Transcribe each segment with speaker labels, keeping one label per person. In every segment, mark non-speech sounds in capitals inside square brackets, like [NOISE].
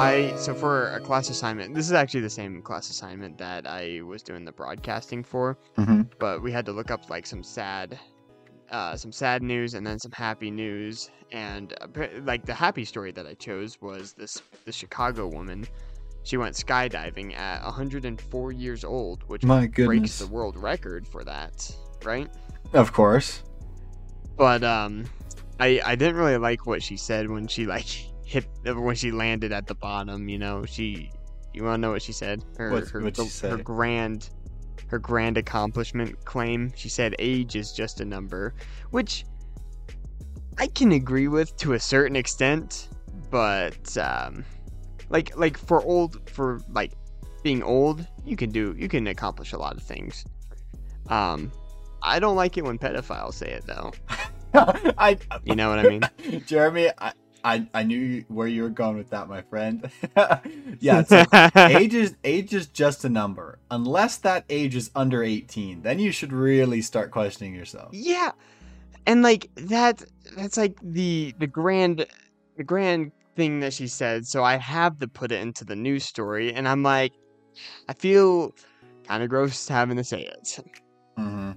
Speaker 1: I so for a class assignment, this is actually the same class assignment that I was doing the broadcasting for,
Speaker 2: Mm-hmm.
Speaker 1: but we had to look up like some sad, uh, some sad news and then some happy news. And like the happy story that I chose was this the Chicago woman. She went skydiving at 104 years old, which
Speaker 2: My
Speaker 1: breaks
Speaker 2: goodness.
Speaker 1: the world record for that, right?
Speaker 2: Of course.
Speaker 1: But um, I I didn't really like what she said when she like hit when she landed at the bottom. You know, she you want to know what she said? Her
Speaker 2: What-
Speaker 1: her,
Speaker 2: what'd she
Speaker 1: her grand her grand accomplishment claim. She said age is just a number, which I can agree with to a certain extent, but um, like like for old for like being old, you can do you can accomplish a lot of things. Um, I don't like it when pedophiles say it though. [LAUGHS]
Speaker 2: I,
Speaker 1: You know what I mean? [LAUGHS]
Speaker 2: Jeremy, I, I, I knew where you were going with that, my friend. [LAUGHS] yeah, so [LAUGHS] age is age is just a number. Unless that age is under eighteen, then you should really start questioning yourself.
Speaker 1: yeah, and like that that's like the the grand the grand thing that she said. So I have to put it into the news story, and I'm like, I feel kind of gross having to say it,
Speaker 2: hmm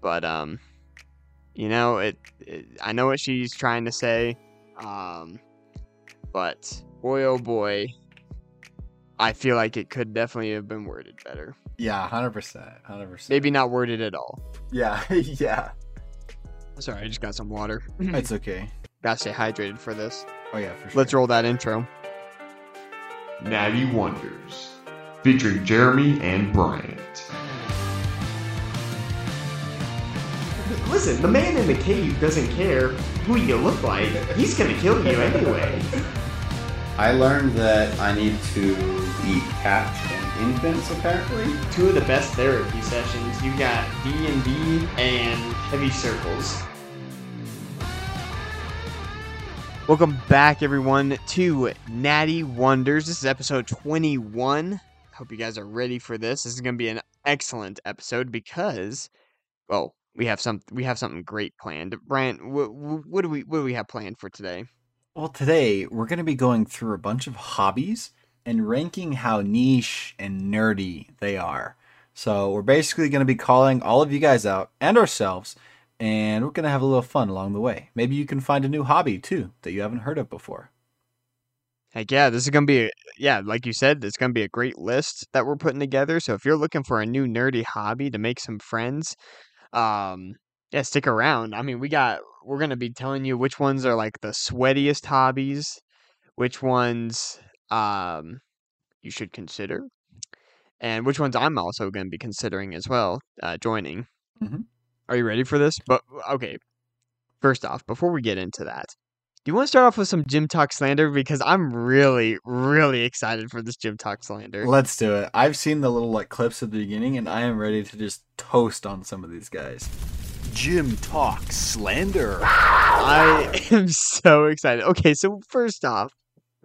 Speaker 1: but um, you know it, it. I know what she's trying to say, um, but boy oh boy. I feel like it could definitely have been worded better.
Speaker 2: Yeah, hundred percent, hundred percent.
Speaker 1: Maybe not worded at all.
Speaker 2: Yeah, [LAUGHS] yeah.
Speaker 1: Sorry, I just got some water.
Speaker 2: It's [LAUGHS] okay.
Speaker 1: Gotta stay hydrated for this.
Speaker 2: Oh yeah, for sure.
Speaker 1: Let's roll that intro.
Speaker 3: Natty Wonders, featuring Jeremy and Bryant.
Speaker 1: Listen, the man in the cave doesn't care who you look like. He's gonna kill you anyway. [LAUGHS]
Speaker 4: I learned that I need to eat cats and infants apparently.
Speaker 1: Two of the best therapy sessions. You got D and D and heavy circles. Welcome back, everyone, to Natty Wonders. This is episode 21. Hope you guys are ready for this. This is going to be an excellent episode because, well, we have some we have something great planned. Brian, what, what do we what do we have planned for today?
Speaker 2: Well, today we're going to be going through a bunch of hobbies and ranking how niche and nerdy they are. So, we're basically going to be calling all of you guys out and ourselves, and we're going to have a little fun along the way. Maybe you can find a new hobby too that you haven't heard of before.
Speaker 1: Heck yeah, this is gonna be a, yeah, like you said, it's gonna be a great list that we're putting together. So if you're looking for a new nerdy hobby to make some friends, um, yeah, stick around. I mean, we got we're gonna be telling you which ones are like the sweatiest hobbies, which ones um you should consider, and which ones I'm also gonna be considering as well, uh, joining.
Speaker 2: Mhm.
Speaker 1: Are you ready for this? But okay, first off, before we get into that. Do you want to start off with some GymTok slander? Because I'm really, really excited for this GymTok slander.
Speaker 2: Let's do it. I've seen the little like clips at the beginning, and I am ready to just toast on some of these guys. GymTok Slander.
Speaker 1: I [LAUGHS] am so excited. Okay, so first off,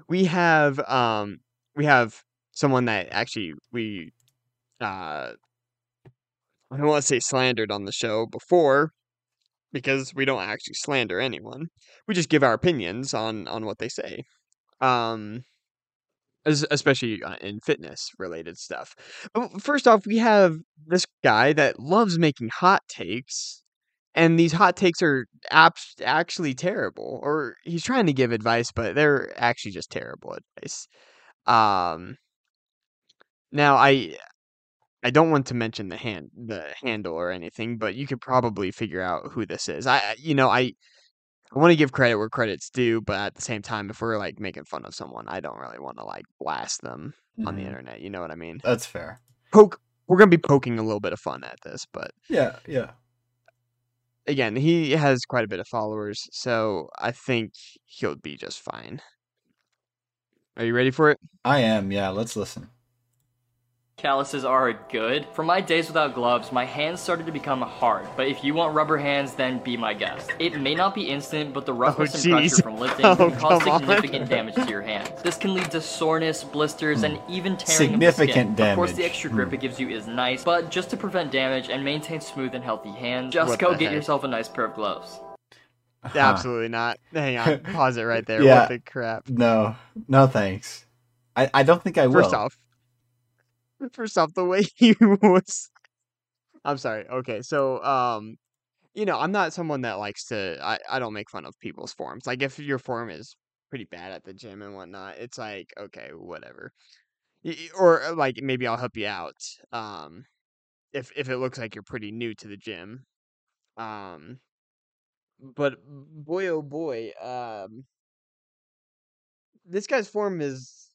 Speaker 1: we have um we have someone that actually we uh I don't want to say slandered on the show before because we don't actually slander anyone. We just give our opinions on on what they say. Um es- especially uh, in fitness related stuff. But first off, we have this guy that loves making hot takes and these hot takes are abs- actually terrible or he's trying to give advice but they're actually just terrible advice um now i i don't want to mention the hand the handle or anything but you could probably figure out who this is i you know i i want to give credit where credit's due but at the same time if we're like making fun of someone i don't really want to like blast them on the
Speaker 2: Mhm.
Speaker 1: internet you know what i mean
Speaker 2: That's fair.
Speaker 1: poke we're gonna be poking a little bit of fun at this but
Speaker 2: Yeah, yeah.
Speaker 1: again, he has quite a bit of followers, so I think he'll be just fine. Are you ready for it?
Speaker 2: I am. Yeah, let's listen.
Speaker 5: Calluses are good. For my days without gloves, my hands started to become hard. But if you want rubber hands, then be my guest. It may not be instant, but the roughness and
Speaker 1: Oh, jeez.
Speaker 5: pressure from lifting [LAUGHS]
Speaker 1: Oh,
Speaker 5: can cause
Speaker 1: come on.
Speaker 5: significant damage to your hands. This can lead to soreness, blisters, and even tearing of the
Speaker 2: Significant
Speaker 5: Damage. Of course, the extra grip
Speaker 2: Hmm.
Speaker 5: it gives you is nice, but just to prevent damage and maintain smooth and healthy hands, just
Speaker 1: What
Speaker 5: go get
Speaker 1: heck?
Speaker 5: yourself a nice pair of gloves.
Speaker 2: Huh.
Speaker 1: Absolutely not. Hang on, [LAUGHS] pause it right there.
Speaker 2: Yeah.
Speaker 1: What the crap?
Speaker 2: No, no thanks. I, I don't think I will.
Speaker 1: First off, [LAUGHS] first off, the way [LAUGHS] he was. I'm sorry. Okay, so um, you know, I'm not someone that likes to. I I don't make fun of people's forms. Like if your form is pretty bad at the gym and whatnot, it's like okay, whatever. Or uh, like maybe I'll help you out. Um, if if it looks like you're pretty new to the gym. Um, but boy oh boy, um, this guy's form is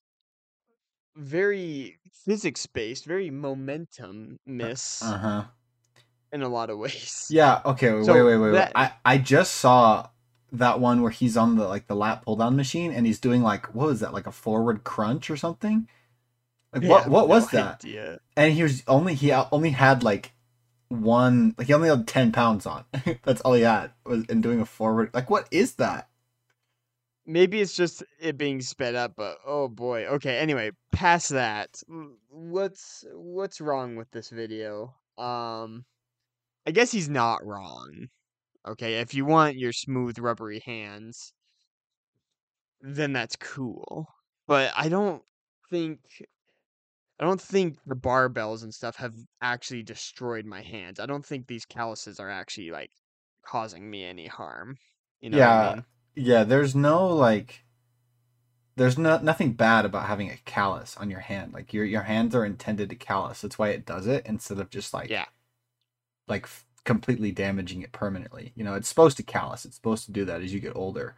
Speaker 1: very physics based, very momentum miss
Speaker 2: Uh huh.
Speaker 1: in a lot of ways.
Speaker 2: Yeah. Okay. Wait.
Speaker 1: So
Speaker 2: wait. Wait. Wait.
Speaker 1: that-
Speaker 2: I I just saw that one where he's on the like the lat pull down machine and he's doing like what was that like a forward crunch or something? Like
Speaker 1: Yeah,
Speaker 2: what what
Speaker 1: no
Speaker 2: was that?
Speaker 1: idea.
Speaker 2: And he was only he only had like one like he only had ten pounds on. [LAUGHS] That's all he had was and doing a forward like what is that?
Speaker 1: Maybe it's just it being sped up, but oh boy. Okay, anyway, past that. What's what's wrong with this video? Um I guess he's not wrong. Okay, if you want your smooth rubbery hands, then that's cool. But I don't think I don't think the barbells and stuff have actually destroyed my hands. I don't think these calluses are actually like causing me any harm. You know what I
Speaker 2: Yeah.
Speaker 1: mean?
Speaker 2: Yeah, there's no like there's no nothing bad about having a callus on your hand. Like your your hands are intended to callus. That's why it does it instead of just like
Speaker 1: Yeah.
Speaker 2: like f- completely damaging it permanently. You know, it's supposed to callus. It's supposed to do that as you get older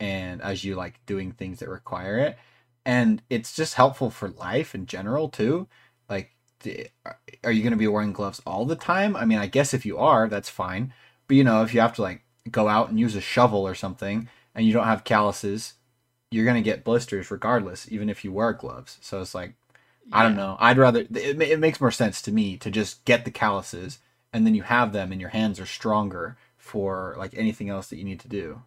Speaker 2: and as you like doing things that require it. And it's just helpful for life in general too. Like uh, are you going to be wearing gloves all the time? I mean, I guess if you are, that's fine. But you know, if you have to like go out and use a shovel or something and you don't have calluses, you're going to get blisters regardless even if you wear gloves. So it's like I don't know. I'd rather it, it makes more sense to me to just get the calluses and then you have them and your hands are stronger for like anything else that you need to do.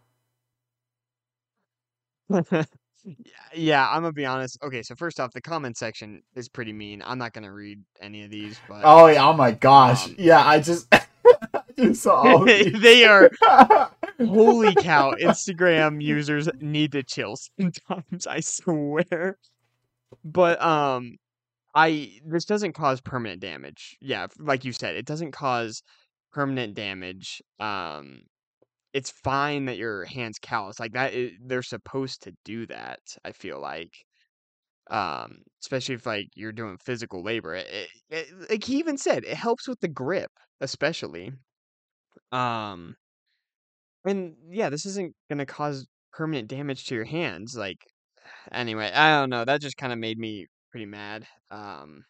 Speaker 1: Yeah, [LAUGHS] yeah, I'm gonna be honest. Okay, so first off, the comment section is pretty mean. I'm not gonna read any of these, but
Speaker 2: Oh, yeah, oh my gosh.
Speaker 1: Um,
Speaker 2: yeah, I just [LAUGHS] I just saw all [LAUGHS] these.
Speaker 1: they are holy cow. Instagram users need to chill sometimes. I swear. But um, I this doesn't cause permanent damage. Yeah, like you said, it doesn't cause permanent damage. Um, it's fine that your hands callous like that. they're supposed to do that. I feel like, um, especially if like you're doing physical labor. It, it, it, like he even said, it helps with the grip, especially. Um, and yeah, this isn't gonna cause permanent damage to your hands. Like, anyway, I don't know. That just kind of made me pretty mad. Um,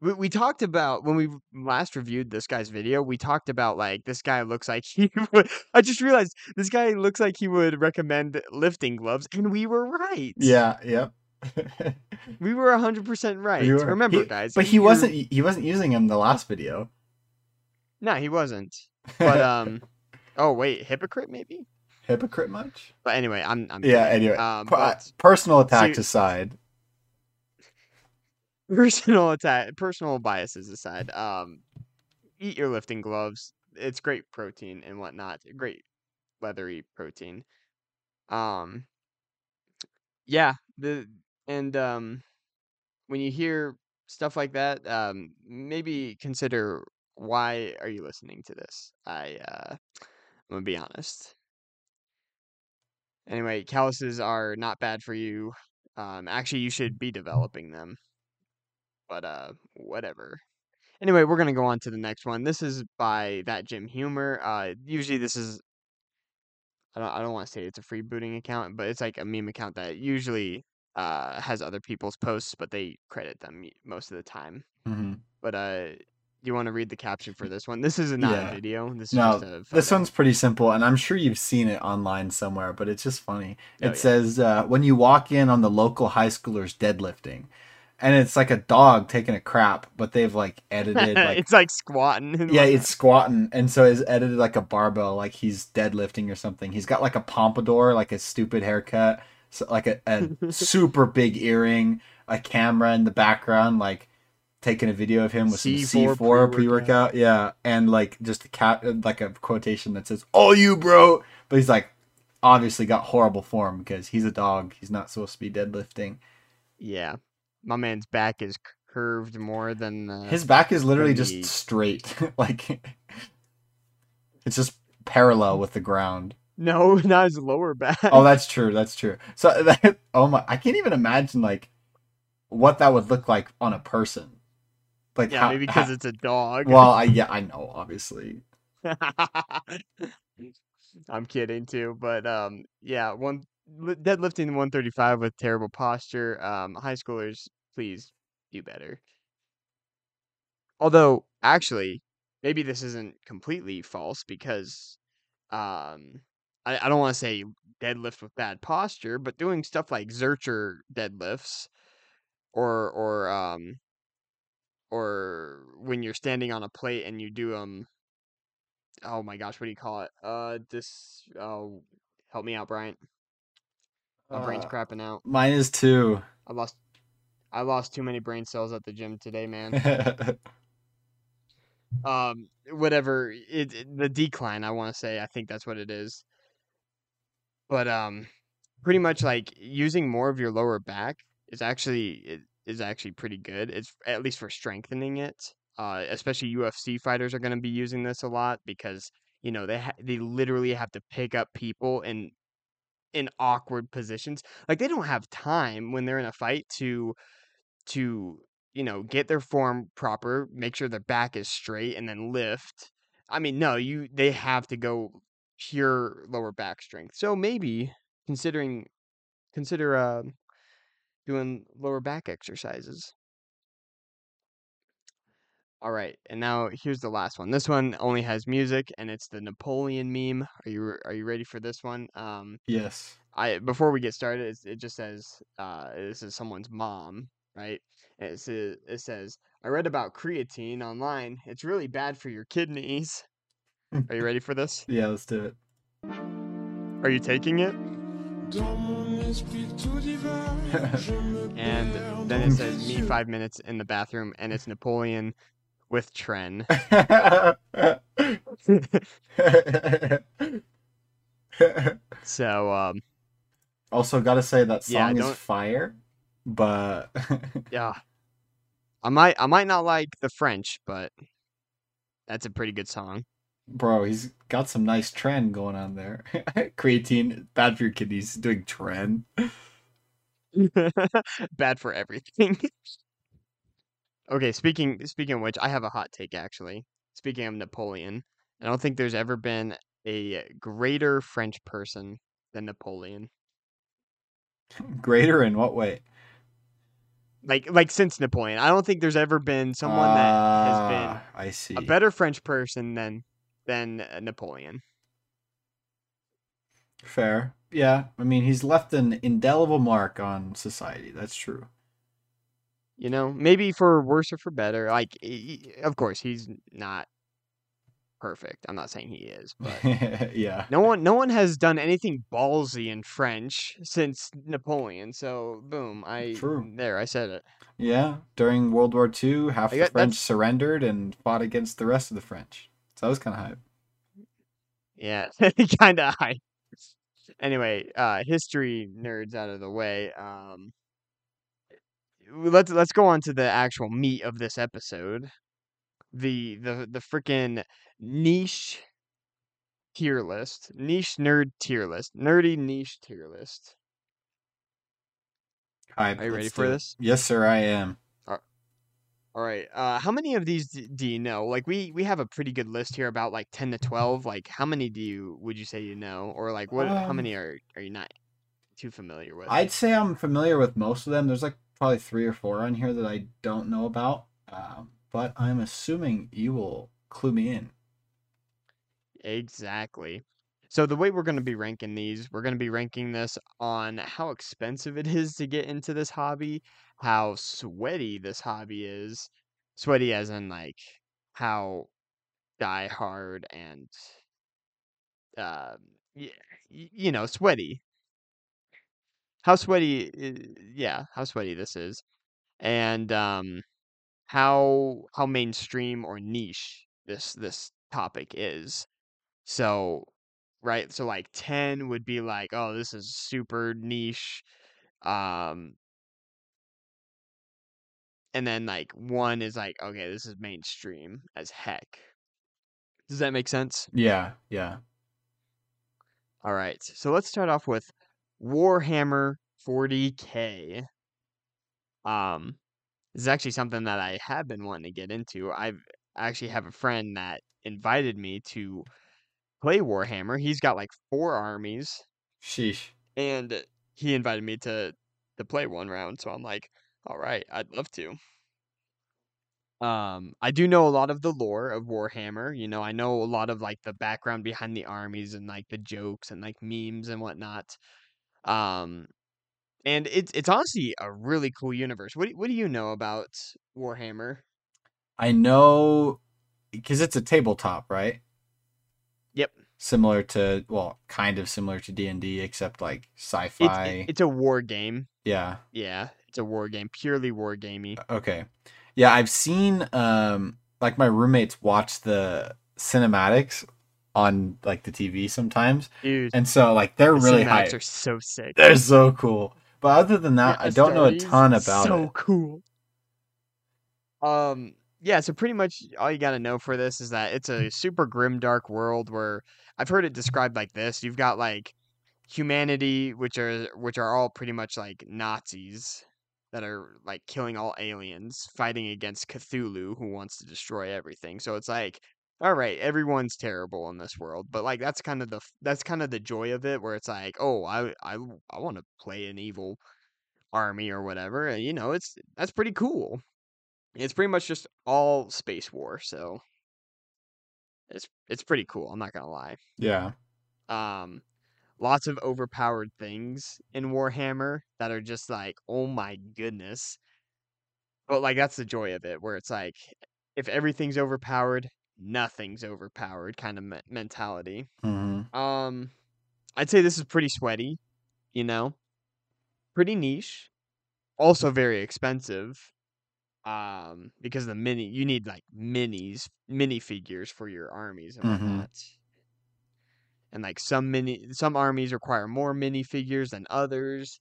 Speaker 1: we, we talked about when we last reviewed this guy's video. We talked about like this guy looks like [LAUGHS] he would. I just realized this guy looks like he would recommend lifting gloves, and we were right.
Speaker 2: Yeah, yep. [LAUGHS]
Speaker 1: we were hundred percent right.
Speaker 2: You were-
Speaker 1: Remember,
Speaker 2: he-
Speaker 1: guys.
Speaker 2: But
Speaker 1: you-
Speaker 2: he wasn't he wasn't using them the last video.
Speaker 1: No, he wasn't. But [LAUGHS] um, oh wait, hypocrite maybe.
Speaker 2: Hypocrite much?
Speaker 1: But anyway, I'm. I'm
Speaker 2: Yeah,
Speaker 1: kidding.
Speaker 2: anyway.
Speaker 1: Um, but
Speaker 2: personal attacks
Speaker 1: see-
Speaker 2: aside. [LAUGHS]
Speaker 1: personal attack, personal biases aside, um, eat your lifting gloves. It's great protein and whatnot. Great leathery protein. Um, yeah. The and um, when you hear stuff like that, um, maybe consider why are you listening to this? I uh, I'm gonna be honest. Anyway, calluses are not bad for you. Um, actually, you should be developing them. But uh whatever. Anyway we're gonna go on to the next one. This is by that gym humor. Uh usually this is i don't, I don't want to say it's a freebooting account but it's like a meme account that usually uh has other people's posts but they credit them most of the time.
Speaker 2: Hmm
Speaker 1: but uh you want to read the caption for this one this is not
Speaker 2: Yeah.
Speaker 1: a video this is
Speaker 2: No,
Speaker 1: just a
Speaker 2: this one's pretty simple, and I'm sure you've seen it online somewhere, but it's just funny.
Speaker 1: Oh,
Speaker 2: It
Speaker 1: yeah.
Speaker 2: says, uh, when you walk in on the local high schoolers deadlifting, and it's like a dog taking a crap, but they've like edited, [LAUGHS] like,
Speaker 1: it's like squatting
Speaker 2: yeah, it's squatting, and so it's edited like a barbell, like he's deadlifting or something. He's got like a pompadour, like a stupid haircut, so like a, a [LAUGHS] super big earring, a camera in the background, like taking a video of him with some
Speaker 1: C4
Speaker 2: C4
Speaker 1: pre-workout.
Speaker 2: pre-workout, yeah, and like just a cat, like a quotation that says "All you, bro," but he's like obviously got horrible form because he's a dog. He's not supposed to be deadlifting.
Speaker 1: Yeah. my man's back is curved more than
Speaker 2: His back is literally just straight. [LAUGHS] like it's just parallel with the ground.
Speaker 1: no, [LAUGHS] not his lower back.
Speaker 2: Oh, that's true. That's true. So [LAUGHS] that oh my I can't even imagine like what that would look like on a person. Like
Speaker 1: yeah,
Speaker 2: how-
Speaker 1: maybe because it's a dog.
Speaker 2: well, [LAUGHS] I yeah, I know, obviously. [LAUGHS]
Speaker 1: I'm kidding too, but um, yeah, one deadlifting 135 with terrible posture. Um, high schoolers, please do better. Although, actually, maybe this isn't completely false because, um, I, I don't want to say deadlift with bad posture, but doing stuff like Zercher deadlifts, or or um, or when you're standing on a plate and you do um oh my gosh, what do you call it? Uh, this. Oh, help me out, Bryant. My brain's
Speaker 2: Uh,
Speaker 1: crapping out.
Speaker 2: Mine is too.
Speaker 1: I lost. I lost too many brain cells at the gym today, man. [LAUGHS] um, whatever. It, it- the decline. I want to say. I think that's what it is. But um, pretty much like using more of your lower back is actually it is actually pretty good. It's at least for strengthening it. Uh, especially UFC fighters are going to be using this a lot because you know they ha- they literally have to pick up people in in awkward positions. Like they don't have time when they're in a fight to to you know get their form proper, make sure their back is straight, and then lift. I mean, no, you they have to go pure lower back strength. So maybe considering consider uh, doing lower back exercises. All right, and now here's the last one. This one only has music, and it's the Napoleon meme. Are you are you ready for this one? Um,
Speaker 2: yes.
Speaker 1: I before we get started, it's- it just says uh, this is someone's mom, right? And it says, it says, I read about creatine online. It's really bad for your kidneys. [LAUGHS] Are you ready for this?
Speaker 2: Yeah, let's do it.
Speaker 1: Are you taking it? [LAUGHS] And then it says me five minutes in the bathroom, and it's Napoleon with Tren. [LAUGHS] So um,
Speaker 2: also, gotta say that song
Speaker 1: Yeah,
Speaker 2: is fire, but [LAUGHS]
Speaker 1: yeah, I might I might not like the French, but that's a pretty good song.
Speaker 2: Bro, he's got some nice tren going on there. [LAUGHS] Creatine, bad for your kidneys. Doing tren. [LAUGHS]
Speaker 1: Bad for everything. [LAUGHS] okay, speaking speaking of which, I have a hot take actually. Speaking of Napoleon, I don't think there's ever been a greater French person than Napoleon.
Speaker 2: Greater in what way?
Speaker 1: Like like since Napoleon, I don't think there's ever been someone that has been
Speaker 2: Ah, I see.
Speaker 1: a better French person than than Napoleon.
Speaker 2: Fair. Yeah. I mean, he's left an indelible mark on society. That's true.
Speaker 1: You know, maybe for worse or for better. Like, he- he- of course, he's not perfect. I'm not saying he is, [LAUGHS] but
Speaker 2: yeah.
Speaker 1: no one, no one has done anything ballsy in French since Napoleon. So, boom, I
Speaker 2: True.
Speaker 1: there, I said it.
Speaker 2: Yeah. During World War II, half
Speaker 1: I
Speaker 2: the
Speaker 1: got-
Speaker 2: French
Speaker 1: that's-
Speaker 2: surrendered and fought against the rest of the French. So that was kind of hype.
Speaker 1: Yeah, kind of high. Anyway, uh, history nerds out of the way. Um, let's let's go on to the actual meat of this episode. The the the freaking niche tier list, niche nerd tier list, nerdy niche tier list.
Speaker 2: Hype.
Speaker 1: Are you ready for
Speaker 2: it.
Speaker 1: this?
Speaker 2: Yes, sir. I am.
Speaker 1: All right. Uh, how many of these d- do you know? Like we we have a pretty good list here, about like ten to twelve. Like how many do you would you say you know, or like what? how
Speaker 2: Um,
Speaker 1: many are are you not too familiar with?
Speaker 2: I'd say I'm familiar with most of them. There's like probably three or four on here that I don't know about. Um, but I'm assuming you will clue me in.
Speaker 1: Exactly. So the way we're going to be ranking these, we're going to be ranking this on how expensive it is to get into this hobby, how sweaty this hobby is. Sweaty as in like how die hard and uh you know, sweaty. How sweaty yeah, how sweaty this is. And um how how mainstream or niche this this topic is. So, right, so like 10 would be like, oh, this is super niche. Um and then like one is like okay, this is mainstream as heck. Does that make sense?
Speaker 2: Yeah, yeah.
Speaker 1: All right. So let's start off with Warhammer 40K. Um this is actually something that I have been wanting to get into. I've I actually have a friend that invited me to play Warhammer. He's got like four armies
Speaker 2: Sheesh.
Speaker 1: and he invited me to to play one round, so I'm like, all right, I'd love to. Um, I do know a lot of the lore of Warhammer. You know, I know a lot of like the background behind the armies and like the jokes and like memes and whatnot. Um, and it's it's honestly a really cool universe. What do, what do you know about Warhammer?
Speaker 2: I know because it's a tabletop, right? Similar to well, kind of similar to D and D, except like sci-fi.
Speaker 1: it, it's a war game.
Speaker 2: yeah.
Speaker 1: Yeah, it's a war game, purely war gamey.
Speaker 2: Okay. Yeah, I've seen um like my roommates watch the cinematics on like the TV sometimes,
Speaker 1: Dude,
Speaker 2: and so like they're
Speaker 1: the
Speaker 2: really hyped.
Speaker 1: are so sick.
Speaker 2: They're so cool. But other than that,
Speaker 1: Yeah,
Speaker 2: I don't know a ton about
Speaker 1: so
Speaker 2: it.
Speaker 1: So cool. Um, yeah, so pretty much all you got to know for this is that it's a mm. super grim, dark world where I've heard it described like this. You've got like humanity, which are which are all pretty much like Nazis that are like killing all aliens, fighting against Cthulhu, who wants to destroy everything. So it's like, all right, everyone's terrible in this world, but like that's kind of the that's kind of the joy of it, where it's like, oh, I I I want to play an evil army or whatever. and, You know, it's that's pretty cool. It's pretty much just all space war, so it's it's pretty cool. I'm not gonna lie.
Speaker 2: Yeah.
Speaker 1: Um, lots of overpowered things in Warhammer that are just like, oh my goodness. But like that's the joy of it, where it's like, if everything's overpowered, nothing's overpowered kind of me- mentality.
Speaker 2: hmm
Speaker 1: Um, I'd say this is pretty sweaty, you know, pretty niche, also very expensive. Um, because the mini, you need like minis, mini figures for your armies and
Speaker 2: Mhm.
Speaker 1: whatnot. And like some mini, some armies require more mini figures than others.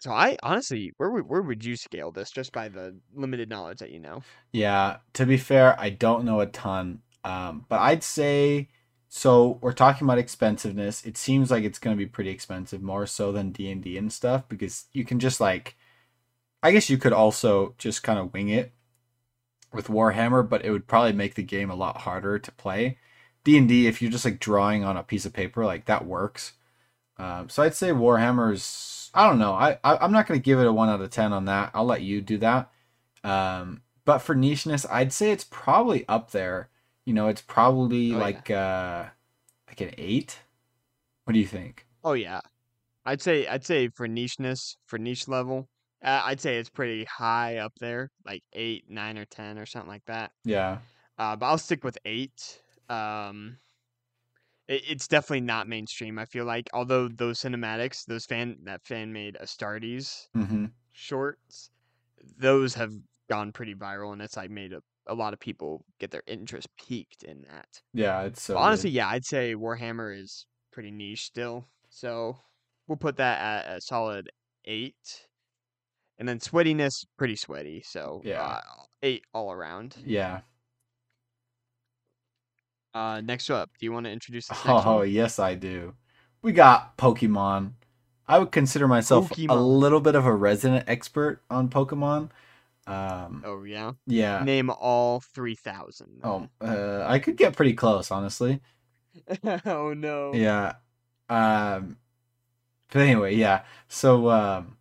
Speaker 1: So I honestly, where would where would you scale this just by the limited knowledge that you know?
Speaker 2: Yeah. To be fair, I don't know a ton. Um, but I'd say so. We're talking about expensiveness. It seems like it's going to be pretty expensive, more so than D and D and stuff, because you can just like, I guess you could also just kind of wing it with Warhammer, but it would probably make the game a lot harder to play. D and D, if you're just like drawing on a piece of paper, like that works. Um, so I'd say Warhammer's. I don't know. I, I I'm not going to give it a one out of ten on that. I'll let you do that. Um, but for nicheness, I'd say it's probably up there. You know, it's probably
Speaker 1: Oh, yeah.
Speaker 2: like uh like an eight. What do you think?
Speaker 1: Oh yeah, I'd say I'd say for nicheness, for niche level, uh, I'd say it's pretty high up there, like eight, nine, or ten, or something like that.
Speaker 2: Yeah.
Speaker 1: Uh, but I'll stick with eight. Um, it, it's definitely not mainstream. I feel like, although those cinematics, those fan that fan made Astartes
Speaker 2: Mm-hmm.
Speaker 1: shorts, those have gone pretty viral, and it's like made a, a lot of people get their interest peaked in that.
Speaker 2: Yeah, it's so
Speaker 1: honestly, yeah, I'd say Warhammer is pretty niche still. So we'll put that at a solid eight. And then sweatiness, pretty sweaty. So
Speaker 2: Yeah.
Speaker 1: uh, eight all around.
Speaker 2: Yeah.
Speaker 1: Uh, next up, do you want to introduce this
Speaker 2: Oh
Speaker 1: one?
Speaker 2: yes, I do. We got Pokemon. I would consider myself a little bit of a resident expert on Pokemon. Um,
Speaker 1: Oh yeah.
Speaker 2: yeah.
Speaker 1: Name all three thousand.
Speaker 2: Oh, uh, I could get pretty close, honestly. [LAUGHS]
Speaker 1: oh no.
Speaker 2: Yeah. Um but anyway, yeah. So um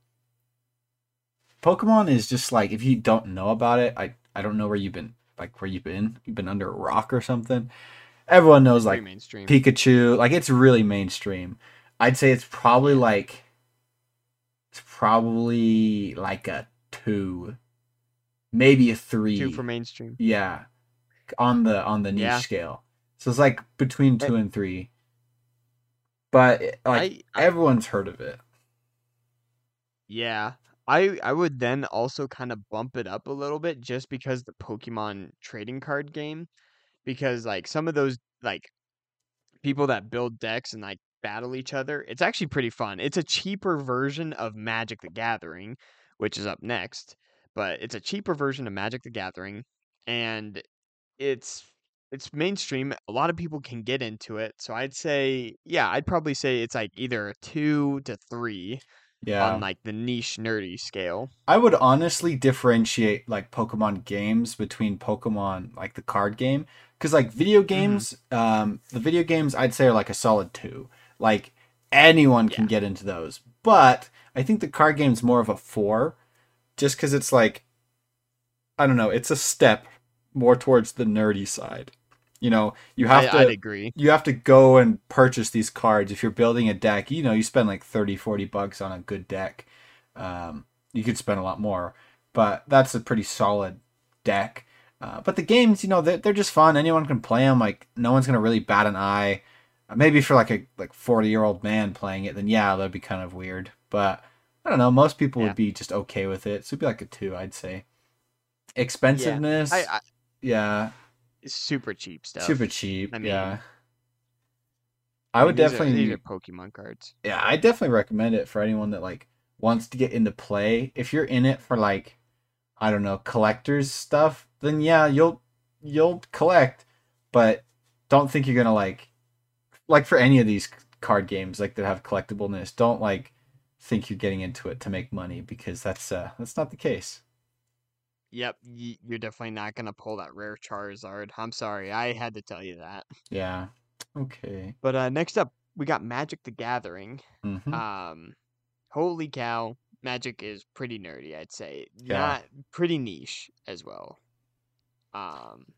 Speaker 2: Pokemon is just like if you don't know about it, I I don't know where you've been like where you've been. You've been under a rock or something. Everyone knows like
Speaker 1: mainstream.
Speaker 2: Pikachu, like it's really mainstream. I'd say it's probably like it's probably like a 2. Maybe a 3.
Speaker 1: Two for mainstream.
Speaker 2: Yeah. On the on the niche
Speaker 1: Yeah.
Speaker 2: scale. So it's like between
Speaker 1: Eh.
Speaker 2: two and three. But like
Speaker 1: I- I-
Speaker 2: everyone's heard of it.
Speaker 1: Yeah. I I would then also kind of bump it up a little bit just because the Pokemon trading card game because like some of those like people that build decks and like battle each other, it's actually pretty fun. It's a cheaper version of Magic the Gathering, which is up next, but it's a cheaper version of Magic the Gathering, and it's it's mainstream. A lot of people can get into it, so I'd say, yeah, I'd probably say it's like either two to three
Speaker 2: Yeah.
Speaker 1: on like the niche nerdy scale.
Speaker 2: I would honestly differentiate like Pokemon games between Pokemon like the card game because like video
Speaker 1: Mm-hmm.
Speaker 2: games, um, the video games I'd say are like a solid two. Like anyone can
Speaker 1: Yeah.
Speaker 2: get into those, but I think the card game's more of a four, just because it's like, I don't know, it's a step more towards the nerdy side. You know, you have
Speaker 1: I,
Speaker 2: to
Speaker 1: I'd agree.
Speaker 2: you have to go and purchase these cards. If you're building a deck you know you spend like 30 40 bucks on a good deck. Um, you could spend a lot more but that's a pretty solid deck. Uh, but the games you know they're, they're just fun. Anyone can play them like no one's gonna really bat an eye. Uh, maybe for like a like 40 year old man playing it then yeah that'd be kind of weird. But i don't know most people
Speaker 1: Yeah.
Speaker 2: would be just okay with it. So it'd be like a two i'd say. Expensiveness
Speaker 1: I, I
Speaker 2: yeah
Speaker 1: super cheap stuff.
Speaker 2: super cheap
Speaker 1: I mean,
Speaker 2: yeah
Speaker 1: I
Speaker 2: would
Speaker 1: these are-
Speaker 2: definitely
Speaker 1: these are Pokemon cards.
Speaker 2: yeah, I definitely recommend it for anyone that like wants to get into play. If you're in it for like I don't know, collectors stuff, then yeah, you'll you'll collect, but don't think you're going to like like for any of these card games like that have collectibleness, don't like think you're getting into it to make money because that's uh that's not the case.
Speaker 1: Yep, y- you're definitely not gonna pull that rare Charizard. I'm sorry, I had to tell you that.
Speaker 2: Yeah. Okay.
Speaker 1: But uh, next up, we got Magic the Gathering.
Speaker 2: Mhm.
Speaker 1: Um, holy cow, Magic is pretty nerdy. I'd say
Speaker 2: Yeah.
Speaker 1: not pretty niche as well. Um,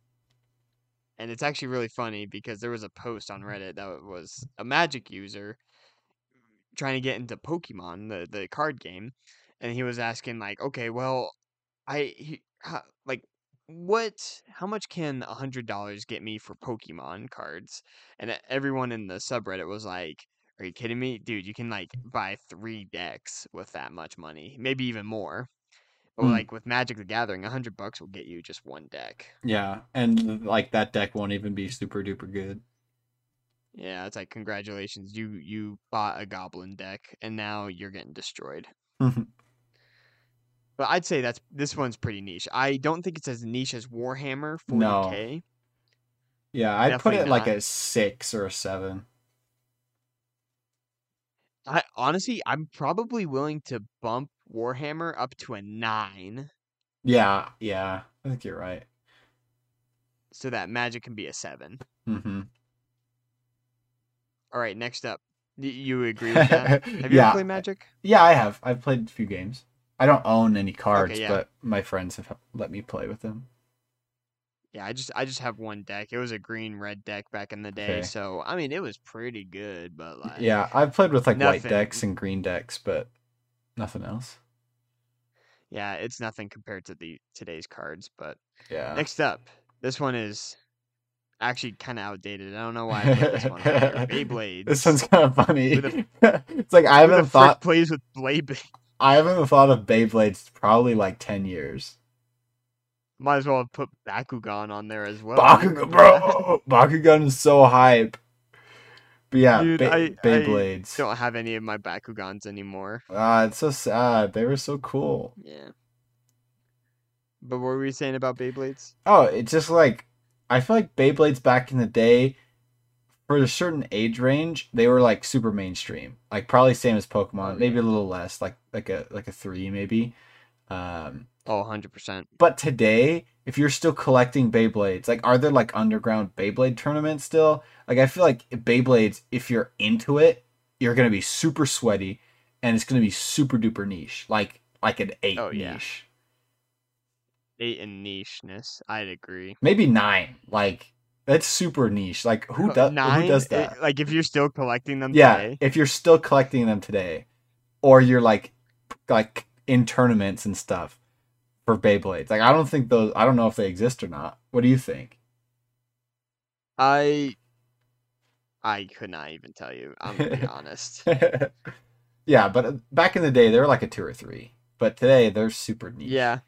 Speaker 1: and it's actually really funny because there was a post on Reddit that was a Magic user trying to get into Pokemon, the the card game, and he was asking like, okay, well, I he, how, like what how much can a hundred dollars get me for pokemon cards? And everyone in the subreddit was like are you kidding me? Dude you can like buy three decks with that much money maybe even more. But
Speaker 2: Hmm.
Speaker 1: like with magic the gathering a hundred bucks will get you just one deck.
Speaker 2: Yeah, and like that deck won't even be super duper good.
Speaker 1: yeah it's like congratulations you you bought a goblin deck and now you're getting destroyed [LAUGHS] but i'd say that's this one's pretty niche i don't think it's as niche as warhammer 40k
Speaker 2: No. yeah, I'd put
Speaker 1: Definitely
Speaker 2: it like a 6 or a 7.
Speaker 1: I honestly, I'm probably willing to bump Warhammer up to a nine,
Speaker 2: Yeah, yeah. I think you're right.
Speaker 1: so that Magic can be a seven.
Speaker 2: hmm
Speaker 1: All right, next up, you agree with that? [LAUGHS] Have you
Speaker 2: yeah,
Speaker 1: played Magic?
Speaker 2: yeah, I have. I've played a few games. I don't own any cards,
Speaker 1: yeah.
Speaker 2: but my friends have let me play with them.
Speaker 1: Yeah, I just I just have one deck. It was a green red deck back in the day,
Speaker 2: Okay.
Speaker 1: so I mean it was pretty good, but like
Speaker 2: Yeah, I've played with like white decks and green decks, but nothing else.
Speaker 1: yeah, it's nothing compared to the today's cards. But
Speaker 2: Yeah.
Speaker 1: next up, this one is actually kind of outdated. I don't know why I put this one. [LAUGHS] Beyblades.
Speaker 2: This one's kind of funny.
Speaker 1: The- [LAUGHS]
Speaker 2: it's like I haven't thought
Speaker 1: plays with Blade.
Speaker 2: I haven't thought of Beyblades probably like ten years.
Speaker 1: Might as well have put Bakugan on there as well.
Speaker 2: Bakugan, [LAUGHS] bro, Bakugan is so hype. But yeah,
Speaker 1: Dude,
Speaker 2: Bey-
Speaker 1: I- I don't have any of my Bakugans anymore.
Speaker 2: Ah, it's so sad. They were so cool.
Speaker 1: Yeah. But what were we saying about Beyblades?
Speaker 2: Oh, it's just like I feel like Beyblades back in the day, for a certain age range, they were like super mainstream. Like probably same as Pokemon,
Speaker 1: Oh,
Speaker 2: maybe a little less, like like a like a three maybe. Um,
Speaker 1: Oh, 100%.
Speaker 2: but today, if you're still collecting Beyblades, like are there like underground Beyblade tournaments still? Like I feel like Beyblades, if you're into it, you're gonna be super sweaty, and it's gonna be super duper niche, like like an eight
Speaker 1: Oh, yeah.
Speaker 2: niche,
Speaker 1: Eight in nicheness. I'd agree.
Speaker 2: maybe nine. Like that's super niche. Like who does
Speaker 1: Nine?
Speaker 2: who does
Speaker 1: eh,
Speaker 2: that?
Speaker 1: Like, if you're still collecting them
Speaker 2: yeah,
Speaker 1: today.
Speaker 2: if you're still collecting them today, or you're like like in tournaments and stuff for Beyblades. Like I don't think those. I don't know if they exist or not. What do you think?
Speaker 1: I. I could not even tell you. I'm gonna be [LAUGHS] honest.
Speaker 2: yeah, but uh, back in the day, they were like a two or three. But today, they're super niche.
Speaker 1: Yeah.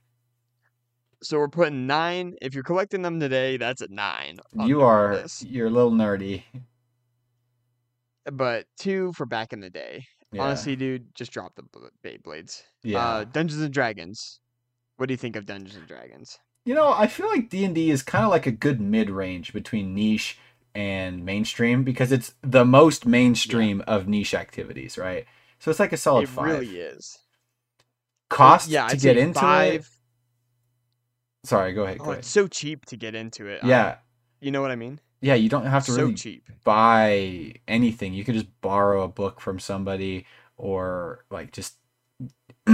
Speaker 1: So we're putting nine. If you're collecting them today, that's a nine.
Speaker 2: you are.
Speaker 1: list.
Speaker 2: You're a little nerdy.
Speaker 1: But two for back in the day.
Speaker 2: Yeah.
Speaker 1: Honestly, dude, just drop the Beyblades.
Speaker 2: yeah.
Speaker 1: Uh, Dungeons and Dragons. What do you think of Dungeons and Dragons?
Speaker 2: You know, I feel like D and D is kind of like a good mid range between niche and mainstream because it's the most mainstream of niche activities, right? So it's like a solid
Speaker 1: it
Speaker 2: five.
Speaker 1: really is.
Speaker 2: Cost
Speaker 1: yeah,
Speaker 2: to
Speaker 1: I'd
Speaker 2: get into
Speaker 1: five.
Speaker 2: it. Sorry, go ahead. Go
Speaker 1: Oh,
Speaker 2: ahead.
Speaker 1: it's so cheap to get into it. um,
Speaker 2: yeah,
Speaker 1: you know what I mean.
Speaker 2: yeah. You don't have to
Speaker 1: so
Speaker 2: really
Speaker 1: cheap.
Speaker 2: buy anything. You can just borrow a book from somebody or like just [CLEARS THROAT]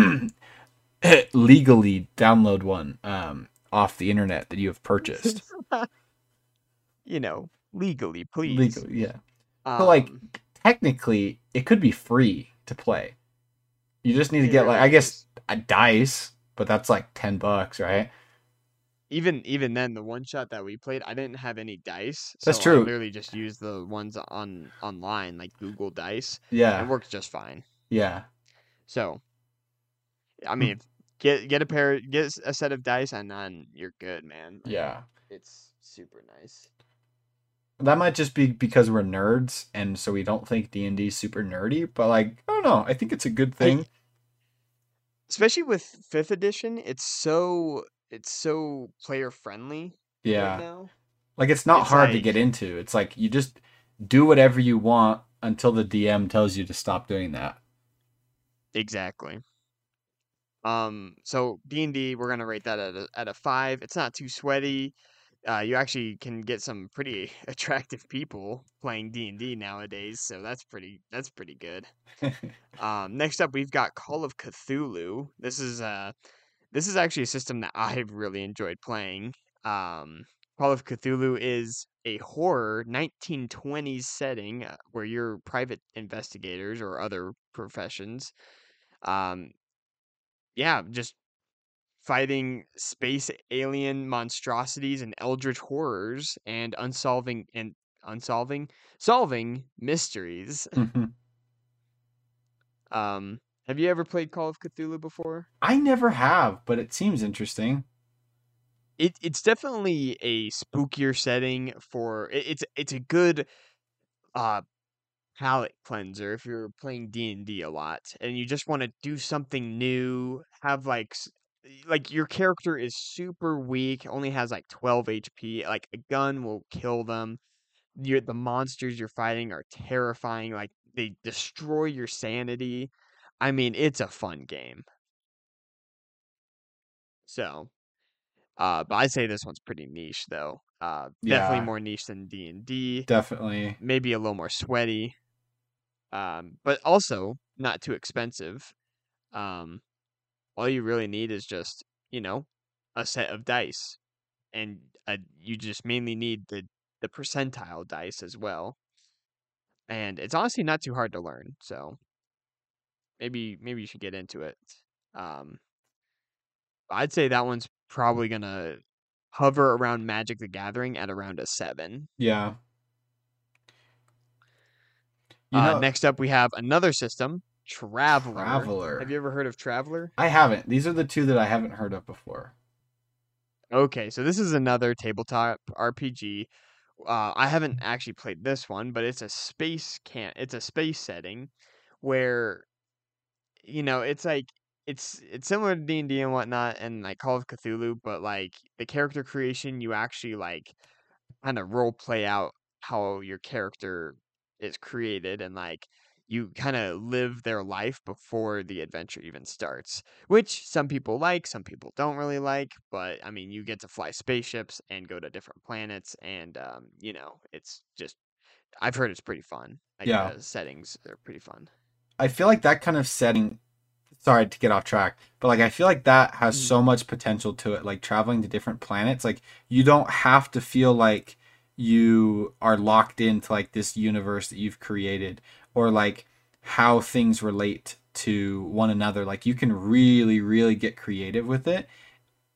Speaker 2: legally download one um, off the internet that you have purchased. [LAUGHS]
Speaker 1: You know, legally, please.
Speaker 2: legally, yeah.
Speaker 1: Um,
Speaker 2: So, like, Technically, it could be free to play. You just need to get like I guess a dice, but that's like ten bucks, right?
Speaker 1: Even even then, the one shot that we played, I didn't have any dice.
Speaker 2: That's
Speaker 1: so
Speaker 2: true.
Speaker 1: I literally just used the ones on online, like Google Dice.
Speaker 2: Yeah,
Speaker 1: It worked just fine.
Speaker 2: yeah,
Speaker 1: So. I mm. mean, get get a pair, get a set of dice, and then you're good, man. Like,
Speaker 2: yeah.
Speaker 1: it's super nice.
Speaker 2: That might just be because we're nerds, and so we don't think D and D is super nerdy. But like, I don't know. I think it's a good thing.
Speaker 1: Especially with fifth edition, it's so it's so player friendly
Speaker 2: Yeah,
Speaker 1: right now.
Speaker 2: like it's not
Speaker 1: It's
Speaker 2: hard to get into. It's like you just do whatever you want until the DM tells you to stop doing that.
Speaker 1: Exactly. Um, so D and D, we're gonna rate that at a at a five. It's not too sweaty. Uh, you actually can get some pretty [LAUGHS] attractive people playing D and D nowadays, so that's pretty that's pretty good. [LAUGHS] Um, next up, we've got Call of Cthulhu. This is uh, this is actually a system that I've really enjoyed playing. Um, Call of Cthulhu is a horror 1920s setting uh, where you're private investigators or other professions. Um, yeah, just fighting space alien monstrosities and eldritch horrors and unsolving and unsolving solving mysteries. Um, have you ever played Call of Cthulhu before?
Speaker 2: I never have, but it seems interesting.
Speaker 1: It it's definitely a spookier setting for it, it's it's a good uh palate cleanser if you're playing D&D a lot and you just want to do something new, have like like your character is super weak, only has like 12 HP, like a gun will kill them. You're, the monsters you're fighting are terrifying, like they destroy your sanity. I mean, it's a fun game. So, uh, but I'd say this one's pretty niche though. Uh, definitely
Speaker 2: Yeah.
Speaker 1: more niche than D and D.
Speaker 2: Definitely.
Speaker 1: Maybe a little more sweaty, um, but also not too expensive. Um, all you really need is just you know a set of dice, and uh, you just mainly need the the percentile dice as well. And it's honestly not too hard to learn. So maybe maybe you should get into it. Um, I'd say that one's probably gonna hover around Magic the Gathering at around a seven.
Speaker 2: Yeah. You
Speaker 1: uh, next up, we have another system, Traveller.
Speaker 2: Traveller.
Speaker 1: Have you ever heard of Traveller?
Speaker 2: I haven't. These are the two that I haven't heard of before.
Speaker 1: Okay, so this is another tabletop RPG. Uh, I haven't actually played this one, but it's a space can it's a space setting where you know it's like it's it's similar to D and D and whatnot, and like Call of Cthulhu, but like the character creation, you actually like kind of role play out how your character is created, and like you kind of live their life before the adventure even starts which some people like, some people don't really like. But I mean, you get to fly spaceships and go to different planets, and um, you know, it's just I've heard it's pretty fun. Like,
Speaker 2: Yeah.
Speaker 1: the settings are pretty fun.
Speaker 2: I feel like that kind of setting sorry to get off track, but like I feel like that has
Speaker 1: Mm.
Speaker 2: so much potential to it like traveling to different planets like you don't have to feel like you are locked into like this universe that you've created or like how things relate to one another like you can really really get creative with it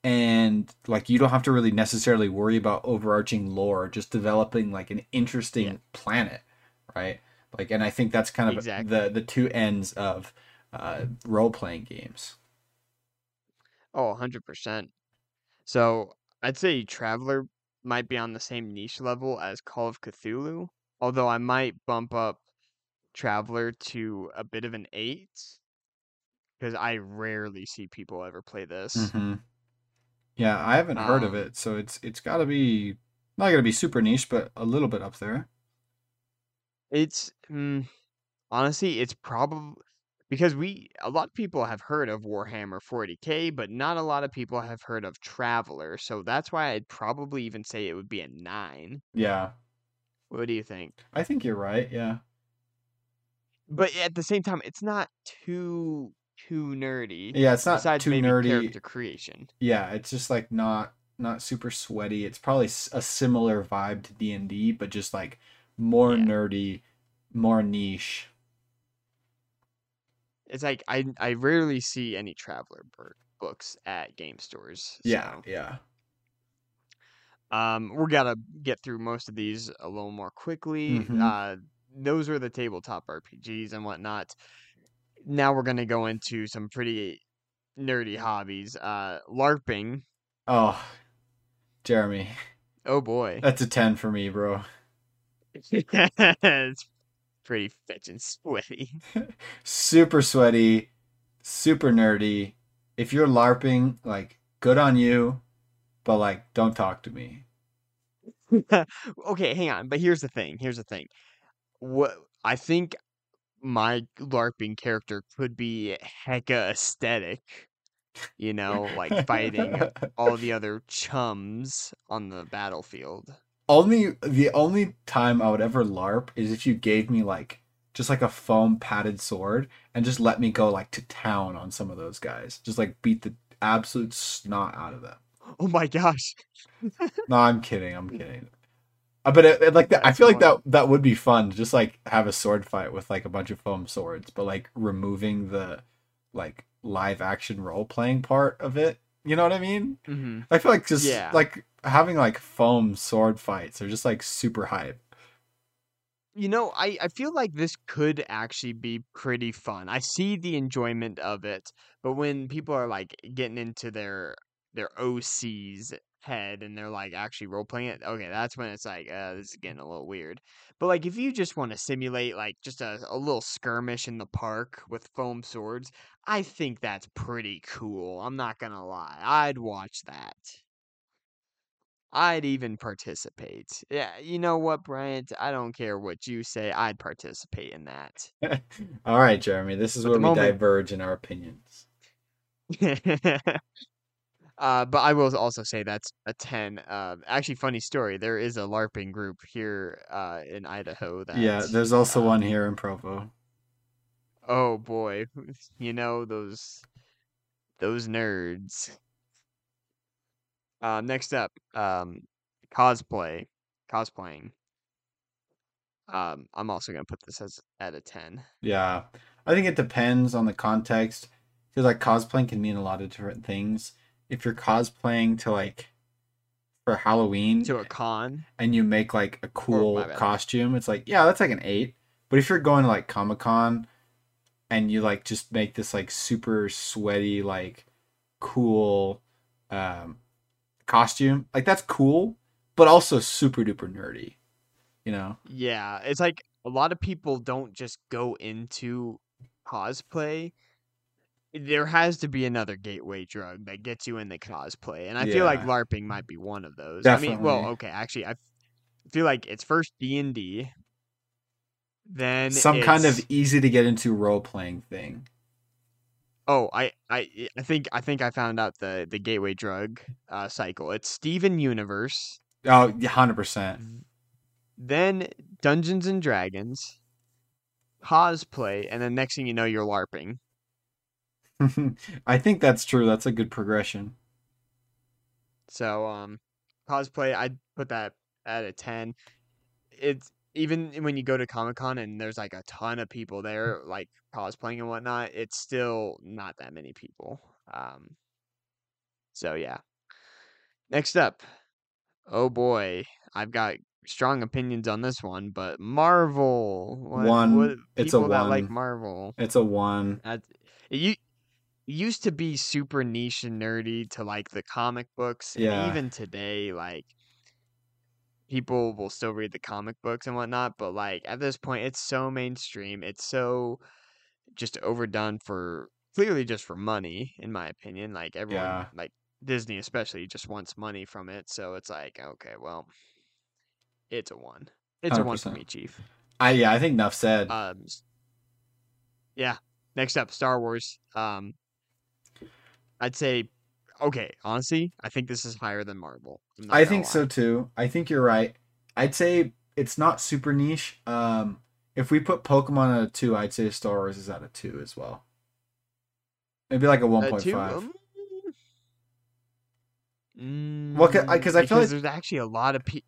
Speaker 2: and like you don't have to really necessarily worry about overarching lore just developing like an interesting
Speaker 1: Yeah.
Speaker 2: planet right like and i think that's kind of
Speaker 1: Exactly.
Speaker 2: the the two ends of uh role playing games
Speaker 1: Oh, 100%. So I'd say Traveller might be on the same niche level as Call of Cthulhu, although I might bump up Traveller to a bit of an eight because I rarely see people ever play this.
Speaker 2: mm-hmm. Yeah, I haven't heard of
Speaker 1: Um,
Speaker 2: it, so it's it's got to be not gonna be super niche, but a little bit up there.
Speaker 1: It's mm, honestly, it's probably because we a lot of people have heard of Warhammer 40K, but not a lot of people have heard of Traveller. So that's why I'd probably even say it would be a nine.
Speaker 2: Yeah,
Speaker 1: What do you think?
Speaker 2: I think you're right. Yeah,
Speaker 1: But at the same time, it's not too too nerdy.
Speaker 2: yeah, it's not
Speaker 1: besides
Speaker 2: too
Speaker 1: maybe
Speaker 2: nerdy.
Speaker 1: character creation.
Speaker 2: Yeah, it's just like not not super sweaty. It's probably s- a similar vibe to D and D, but just like more
Speaker 1: Yeah.
Speaker 2: nerdy, more niche.
Speaker 1: It's like I I rarely see any Traveller books at game stores.
Speaker 2: Yeah,
Speaker 1: so,
Speaker 2: yeah,
Speaker 1: Um, we're gonna get through most of these a little more quickly.
Speaker 2: Mhm.
Speaker 1: Uh, those are the tabletop RPGs and whatnot. Now we're gonna go into some pretty nerdy hobbies. Uh, LARPing.
Speaker 2: Oh, Jeremy,
Speaker 1: Oh boy,
Speaker 2: that's a ten for me, bro.
Speaker 1: It's pretty fetching sweaty.
Speaker 2: Super sweaty, super nerdy. If you're LARPing, like, good on you, but like, don't talk to me. [LAUGHS]
Speaker 1: okay, hang on. But here's the thing. Here's the thing. What I think my LARPing character could be hecka aesthetic. You know, like fighting [LAUGHS] all the other chums on the battlefield.
Speaker 2: Only the only time I would ever LARP is if you gave me like just like a foam padded sword and just let me go like to town on some of those guys. Just like beat the absolute snot out of them. [LAUGHS]
Speaker 1: Oh my gosh. [LAUGHS]
Speaker 2: No, I'm kidding. I'm kidding. Uh, But it, it- like that, I feel like that that would be fun. to Just like have a sword fight with like a bunch of foam swords, but like removing the like live action role playing part of it. You know what I mean?
Speaker 1: hmm
Speaker 2: I feel like just
Speaker 1: Yeah.
Speaker 2: like having like foam sword fights are just like super hype.
Speaker 1: You know, I, I feel like this could actually be pretty fun. I see the enjoyment of it, but when people are like getting into their their OC's head and they're like actually role playing it, okay, that's when it's like, uh, this is getting a little weird. But like if you just want to simulate like just a, a little skirmish in the park with foam swords, I think that's pretty cool. I'm not gonna lie. I'd watch that. I'd even participate. Yeah, you know what, Bryant? I don't care what you say. I'd participate in that. [LAUGHS]
Speaker 2: All right, Jeremy, this is
Speaker 1: At
Speaker 2: where
Speaker 1: the
Speaker 2: we
Speaker 1: moment-
Speaker 2: diverge in our opinions. [LAUGHS]
Speaker 1: uh, but I will also say that's a 10. Uh, actually, funny story. There is a LARPing group here uh, in Idaho that.
Speaker 2: yeah, there's also
Speaker 1: uh,
Speaker 2: one here in Provo.
Speaker 1: Oh boy, [LAUGHS] you know those those nerds. Uh, next up, um, cosplay, cosplaying. Um, I'm also gonna put this as at a ten.
Speaker 2: Yeah, I think it depends on the context because like cosplaying can mean a lot of different things. If you're cosplaying to like for Halloween
Speaker 1: To a con,
Speaker 2: and you make like a cool
Speaker 1: my bad.
Speaker 2: costume, it's like yeah, that's like an eight. But if you're going to like Comic Con and you like just make this like super sweaty like cool um costume, like that's cool, but also super duper nerdy. You know?
Speaker 1: yeah, it's like a lot of people don't just go into cosplay. There has to be another gateway drug that gets you in the cosplay, and I feel like LARPing might be one of those. I mean, well, okay, actually, I feel like it's first D and D, then
Speaker 2: Some kind of easy to get into role playing thing.
Speaker 1: Oh, I, I, I think I think I found out the the gateway drug uh, cycle. It's Steven Universe,
Speaker 2: Oh, 100 percent.
Speaker 1: then Dungeons and Dragons, cosplay, and then next thing you know, you're LARPing. [LAUGHS]
Speaker 2: I think that's true. That's a good progression.
Speaker 1: So, um, cosplay, I'd put that at a ten. It's even when you go to Comic Con and there's like a ton of people there, like cosplaying and whatnot. It's still not that many people. Um, so yeah. Next up, oh boy, I've got strong opinions on this one, but Marvel. What,
Speaker 2: One,
Speaker 1: what-
Speaker 2: it's a
Speaker 1: people that like. Marvel.
Speaker 2: It's a one.
Speaker 1: That it, u- used to be super niche and nerdy to like the comic books. and
Speaker 2: Yeah.
Speaker 1: even today, like people will still read the comic books and whatnot, but like at this point, it's so mainstream. It's so just overdone for clearly just for money, in my opinion. Like everyone,
Speaker 2: Yeah.
Speaker 1: like Disney especially just wants money from it, so it's like, okay, well, it's a one. It's a one for me, Chief.
Speaker 2: I yeah, I think enough said.
Speaker 1: Um, yeah. Next up, Star Wars. Um, I'd say, okay, honestly, I think this is higher than Marvel. Not
Speaker 2: think so too. I think you're right. I'd say it's not super niche. Um, if we put Pokemon at a two, I'd say Star Wars is at a two as well. Maybe like a one
Speaker 1: point five.
Speaker 2: Point
Speaker 1: two,
Speaker 2: five.
Speaker 1: um, mm,
Speaker 2: Well, 'ca- I- 'cause I feel like-
Speaker 1: there's actually a lot of people.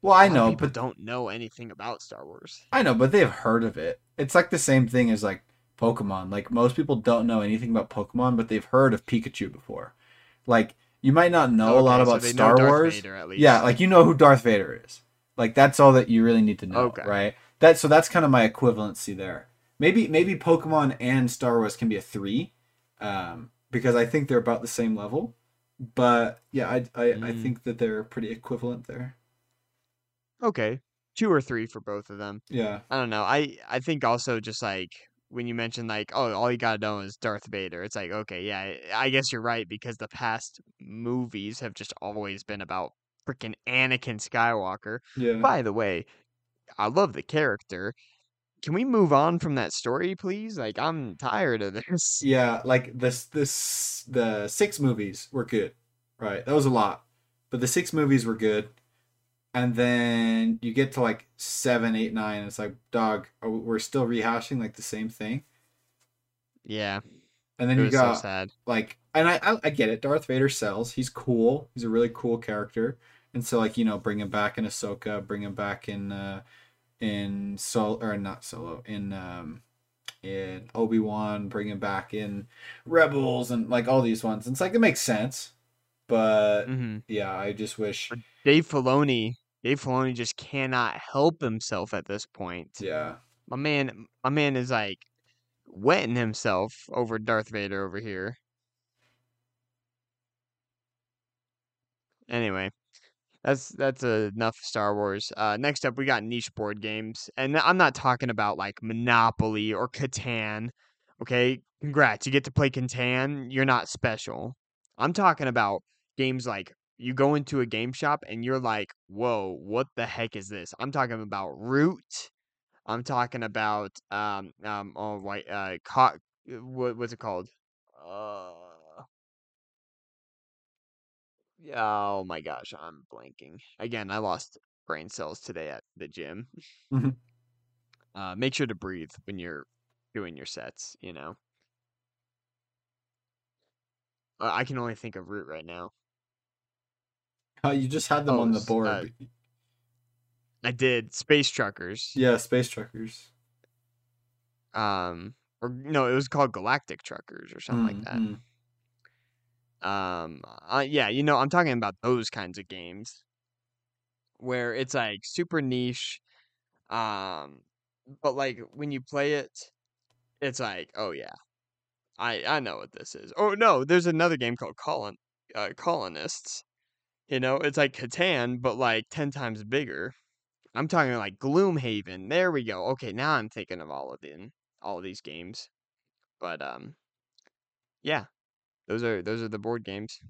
Speaker 2: Well, I know, but
Speaker 1: don't know anything about Star Wars.
Speaker 2: I know, but they've heard of it. It's like the same thing as like Pokemon. Like most people don't know anything about Pokemon, but they've heard of Pikachu before. Like you might not know a lot
Speaker 1: Okay, so
Speaker 2: about Star Wars.
Speaker 1: Vader.
Speaker 2: Yeah, like you know who Darth Vader is. Like that's all that you really need to know,
Speaker 1: Okay.
Speaker 2: right? That so that's kind of my equivalency there. Maybe maybe Pokemon and Star Wars can be a three, um, because I think they're about the same level. But yeah, I I, I
Speaker 1: Mm.
Speaker 2: think that they're pretty equivalent there.
Speaker 1: Okay, two or three for both of them.
Speaker 2: Yeah,
Speaker 1: I don't know. I I think also just like when you mentioned like oh all you gotta know is Darth Vader. It's like okay yeah I guess you're right because the past movies have just always been about freaking Anakin Skywalker.
Speaker 2: yeah.
Speaker 1: By the way, I love the character. Can we move on from that story, please? Like I'm tired of [LAUGHS] this.
Speaker 2: Yeah, like this this the six movies were good. Right. That was a lot. But the six movies were good. And then you get to like seven, eight, nine, and it's like, dog, we- we're still rehashing like the same thing.
Speaker 1: Yeah,
Speaker 2: And then
Speaker 1: it
Speaker 2: you got
Speaker 1: so sad.
Speaker 2: like and I, I I get it. Darth Vader sells. He's cool. He's a really cool character. And so like, you know, bring him back in Ahsoka, bring him back in uh in Sol or not Solo, in um in Obi-Wan, bring him back in Rebels and like all these ones. And it's like it makes sense. But
Speaker 1: hmm
Speaker 2: yeah, I just wish
Speaker 1: Dave Filoni, Dave Filoni just cannot help himself at this point.
Speaker 2: yeah.
Speaker 1: My man, my man is like wetting himself over Darth Vader over here. Anyway, that's that's enough Star Wars. Uh, next up, we got niche board games, and I'm not talking about like Monopoly or Catan. Okay, congrats, you get to play Catan. You're not special. I'm talking about games like you go into a game shop and you're like, "Whoa, what the heck is this?" I'm talking about Root. I'm talking about um um oh white uh co- what what's it called? Uh oh my gosh, I'm blanking. Again, I lost brain cells today at the gym.
Speaker 2: Mhm. [LAUGHS]
Speaker 1: Uh make sure to breathe when you're doing your sets, you know. Uh, I can only think of root right now.
Speaker 2: Oh, you just had them
Speaker 1: Oh,
Speaker 2: on the board.
Speaker 1: uh, I did Space Truckers.
Speaker 2: yeah, Space Truckers.
Speaker 1: Um or no, it was called Galactic Truckers or something like that.
Speaker 2: Mm, mm.
Speaker 1: Um, uh, yeah, you know, I'm talking about those kinds of games where it's like super niche. Um, but like when you play it, it's like, oh yeah, I I know what this is. Oh no, there's another game called Colon uh, Colonists. You know, it's like Catan, but like ten times bigger. I'm talking like Gloomhaven. There we go. Okay, now I'm thinking of all of them, all of these games. But um, yeah, those are those are the board games.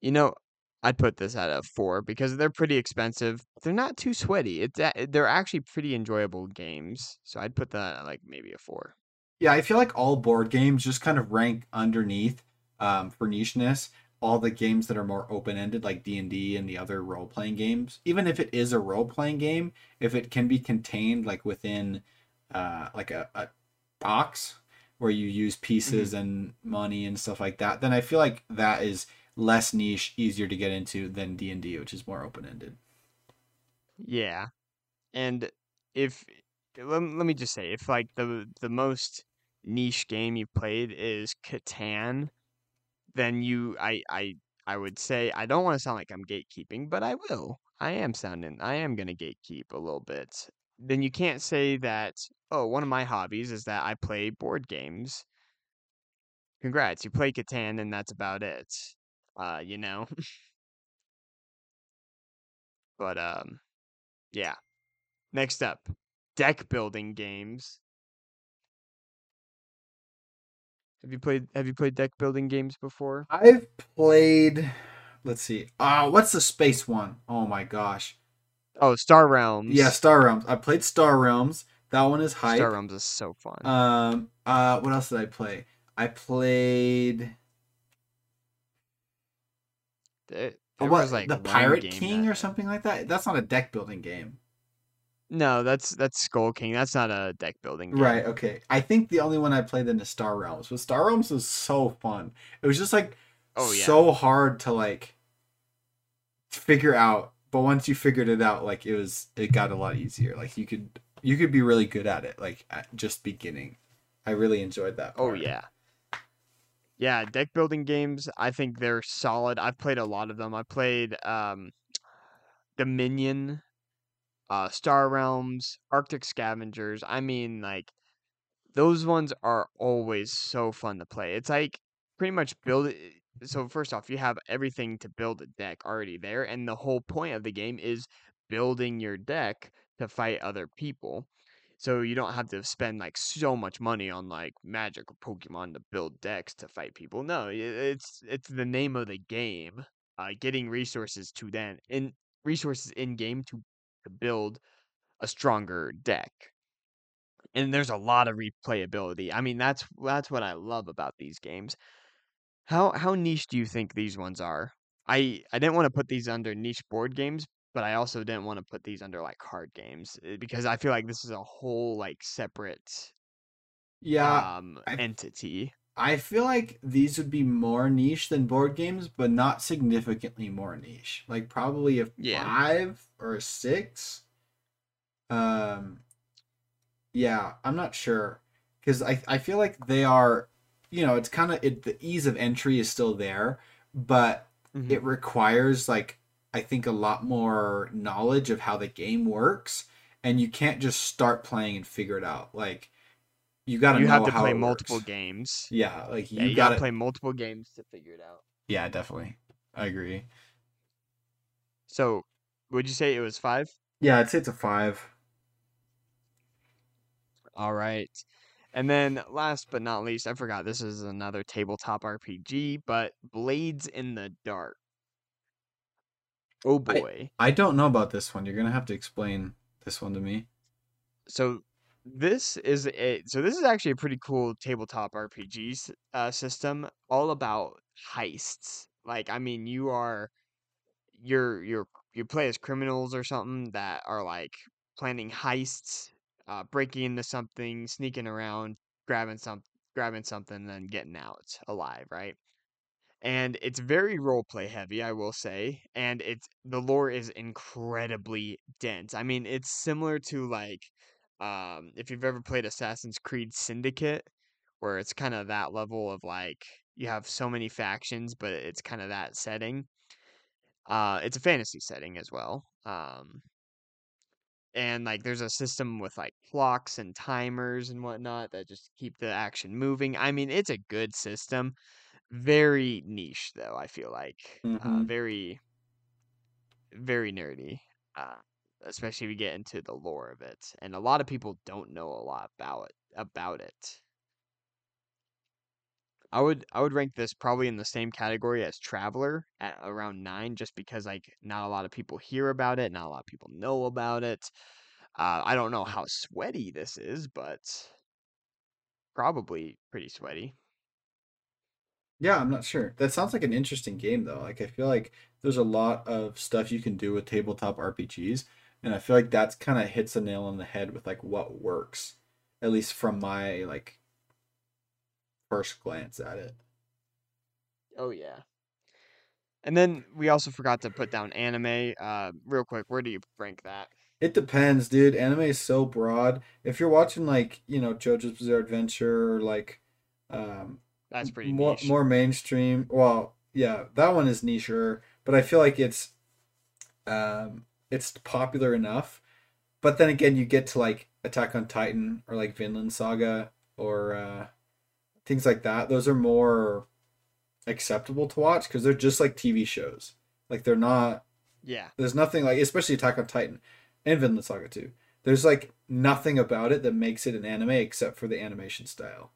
Speaker 1: You know, I'd put this at a four because they're pretty expensive. They're not too sweaty. It's a- they're actually pretty enjoyable games. So I'd put that at like maybe a four.
Speaker 2: Yeah, I feel like all board games just kind of rank underneath um, for nicheness. All the games that are more open ended, like D and D and the other role playing games, even if it is a role playing game, if it can be contained like within uh, like a, a box where you use pieces and money and stuff like that, then I feel like that is less niche, easier to get into than D and D, which is more open ended.
Speaker 1: Yeah, and if let, let me just say, if like the the most niche game you've played is Catan, then you I I I would say I don't want to sound like I'm gatekeeping, but I will. I am sounding I am gonna gatekeep a little bit. Then you can't say that, oh, one of my hobbies is that I play board games. Congrats, you play Catan and that's about it. Uh, you know? but um yeah. Next up, deck building games. Have you played Have you played deck building games before?
Speaker 2: I've played. Let's see. Ah, what's the space one? Oh my gosh.
Speaker 1: Oh, Star Realms.
Speaker 2: Yeah, Star Realms. I played Star Realms. That one is hype.
Speaker 1: Star Realms is so fun.
Speaker 2: Um. Uh. What else did I play? I played.
Speaker 1: There-
Speaker 2: Oh,
Speaker 1: there
Speaker 2: what,
Speaker 1: was, like,
Speaker 2: the Pirate King
Speaker 1: that-
Speaker 2: or something like that. That's not a deck building game,
Speaker 1: No, that's that's Skull King. That's not a deck building game.
Speaker 2: right? Okay. I think the only one I played in is Star Realms. But Star Realms was so fun. It was just like
Speaker 1: Oh yeah.
Speaker 2: so hard to like figure out. But once you figured it out, like it was, it got a lot easier. Like you could, you could be really good at it. Like at just beginning. I really enjoyed that.
Speaker 1: Oh yeah. Yeah, deck building games, I think they're solid. I've played a lot of them. I played um Dominion, uh Star Realms, Arctic Scavengers. I mean like those ones are always so fun to play. It's like pretty much build it so first off, you have everything to build a deck already there and the whole point of the game is building your deck to fight other people so you don't have to spend like so much money on like magic or pokemon to build decks to fight people no it's it's the name of the game uh getting resources to then in resources in game to to build a stronger deck and there's a lot of replayability i mean that's that's what i love about these games how how niche do you think these ones are i i didn't want to put these under niche board games but I also didn't want to put these under like card games eh, because I feel like this is a whole like separate
Speaker 2: Yeah.
Speaker 1: um
Speaker 2: I-
Speaker 1: entity.
Speaker 2: I feel like these would be more niche than board games, but not significantly more niche. Like probably a
Speaker 1: Yeah.
Speaker 2: five or a six. Um, yeah, I'm not sure because I I feel like they are, you know, it's kind of it. The ease of entry is still there, but
Speaker 1: Mhm.
Speaker 2: it requires like I think a lot more knowledge of how the game works, and you can't just start playing and figure it out. Like you got to
Speaker 1: you
Speaker 2: know
Speaker 1: have to play multiple
Speaker 2: works.
Speaker 1: games.
Speaker 2: Yeah, like
Speaker 1: Yeah,
Speaker 2: you,
Speaker 1: you,
Speaker 2: got
Speaker 1: gotta play multiple games to figure it out.
Speaker 2: Yeah, definitely. I agree.
Speaker 1: So, would you say it was five?
Speaker 2: Yeah, I'd say it's a five.
Speaker 1: All right. And then last but not least, I forgot this is another tabletop RPG, but Blades in the Dark. Oh
Speaker 2: I-
Speaker 1: boy.
Speaker 2: I don't know about this one. You're gonna have to explain this one to me.
Speaker 1: so this is a so this is actually a pretty cool tabletop RPG uh, system, all about heists. Like, I mean, you are you're you're you play as criminals or something that are like planning heists, uh, breaking into something, sneaking around, grabbing some grabbing something, then getting out alive, right? And it's very role play heavy, I will say, and it's the lore is incredibly dense. I mean, it's similar to like um if you've ever played Assassin's Creed Syndicate, where it's kind of that level of like you have so many factions, but it's kind of that setting. Uh, it's a fantasy setting as well. Um, and like there's a system with like clocks and timers and whatnot that just keep the action moving. I mean, it's a good system. Very niche though, I feel like. Uh,
Speaker 2: Mhm.
Speaker 1: very, very nerdy. Uh, especially if you get into the lore of it. And a lot of people don't know a lot about it about it. I would I would rank this probably in the same category as Traveller at around nine, just because like not a lot of people hear about it, not a lot of people know about it. Uh, I don't know how sweaty this is, but probably pretty sweaty.
Speaker 2: Yeah, I'm not sure. That sounds like an interesting game though. Like I feel like there's a lot of stuff you can do with tabletop RPGs, and I feel like that's kind of hits the nail on the head with like what works, at least from my like first glance at it.
Speaker 1: Oh yeah. And then we also forgot to put down anime. Uh, real quick, where do you rank that?
Speaker 2: It depends, dude. Anime is so broad. If you're watching like, you know, JoJo's Bizarre Adventure or like um
Speaker 1: That's pretty
Speaker 2: more
Speaker 1: niche.
Speaker 2: more mainstream. Well, yeah, that one is nicher, but I feel like it's um it's popular enough. But then again, you get to like Attack on Titan or like Vinland Saga or uh things like that. Those are more acceptable to watch because they're just like TV shows. Like they're not
Speaker 1: Yeah.
Speaker 2: there's nothing like, especially Attack on Titan and Vinland Saga too. There's like nothing about it that makes it an anime except for the animation style.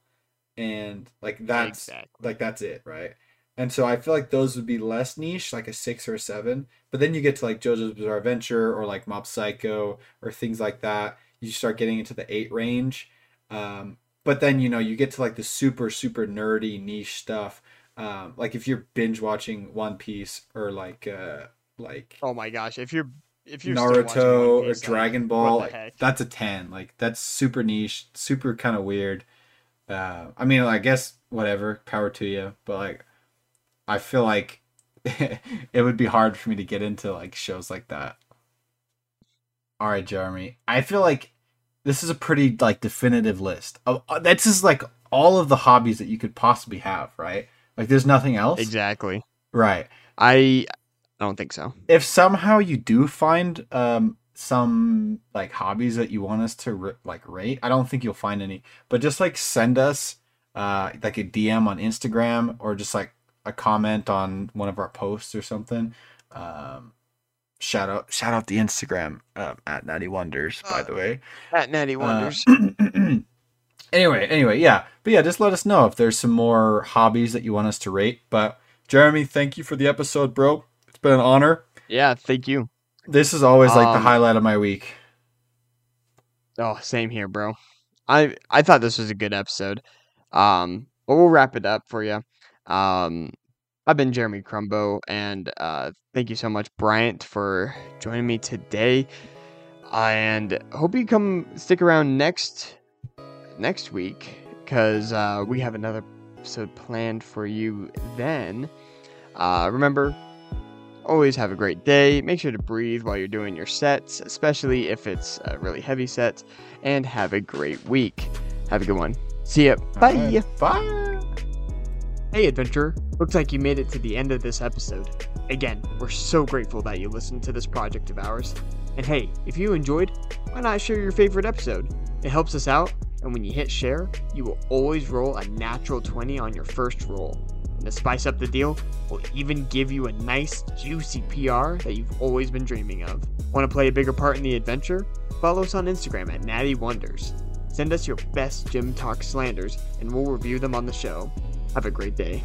Speaker 2: and like that's
Speaker 1: Exactly.
Speaker 2: like that's it, right? And so I feel like those would be less niche, like a six or a seven. But then you get to like JoJo's Bizarre Adventure or like Mob Psycho or things like that. You start getting into the eight range. Um, but then you know you get to like the super super nerdy niche stuff. Um, like if you're binge watching One Piece or like uh like
Speaker 1: Oh my gosh, if you're if you're
Speaker 2: Naruto
Speaker 1: One
Speaker 2: or
Speaker 1: Piece, like,
Speaker 2: Dragon Ball, like, that's a 10. Like that's super niche, super kind of weird. Uh, I mean, I guess whatever, power to you, but like I feel like [LAUGHS] it would be hard for me to get into like shows like that. All right, Jeremy. I feel like this is a pretty like definitive list. Of, uh, that's just like all of the hobbies that you could possibly have, right? Like there's nothing else.
Speaker 1: exactly.
Speaker 2: Right
Speaker 1: I I don't think so.
Speaker 2: if somehow you do find um some like hobbies that you want us to like rate i don't think you'll find any but just like send us uh like a dm on instagram or just like a comment on one of our posts or something um shout out shout out the instagram um, at natty wonders by the way
Speaker 1: At Natty
Speaker 2: uh,
Speaker 1: Wonders. [CLEARS THROAT]
Speaker 2: anyway, anyway, yeah. But yeah, just let us know if there's some more hobbies that you want us to rate. But Jeremy, thank you for the episode, bro. It's been an honor.
Speaker 1: yeah, thank you.
Speaker 2: This is always like the
Speaker 1: Um,
Speaker 2: highlight of my week.
Speaker 1: Oh, same here, bro. I I thought this was a good episode. Um, but we'll wrap it up for you. Um, I've been Jeremy Crumbo, and uh, thank you so much, Bryant, for joining me today. And hope you come stick around next next week because uh, we have another episode planned for you then. Uh, remember, always have a great day. Make sure to breathe while you're doing your sets, especially if it's a really heavy set. And have a great week. Have a good one. See ya. Bye.
Speaker 2: Alright, Bye.
Speaker 1: Hey, adventurer. Looks like you made it to the end of this episode. Again, we're so grateful that you listened to this project of ours. And hey, if you enjoyed, why not share your favorite episode? It helps us out, and when you hit share, you will always roll a natural 20 on your first roll. And to spice up the deal, we'll even give you a nice, juicy PR that you've always been dreaming of. Want to play a bigger part in the adventure? Follow us on Instagram at Natty Wonders. Send us your best GymTok slanders, and we'll review them on the show. Have a great day.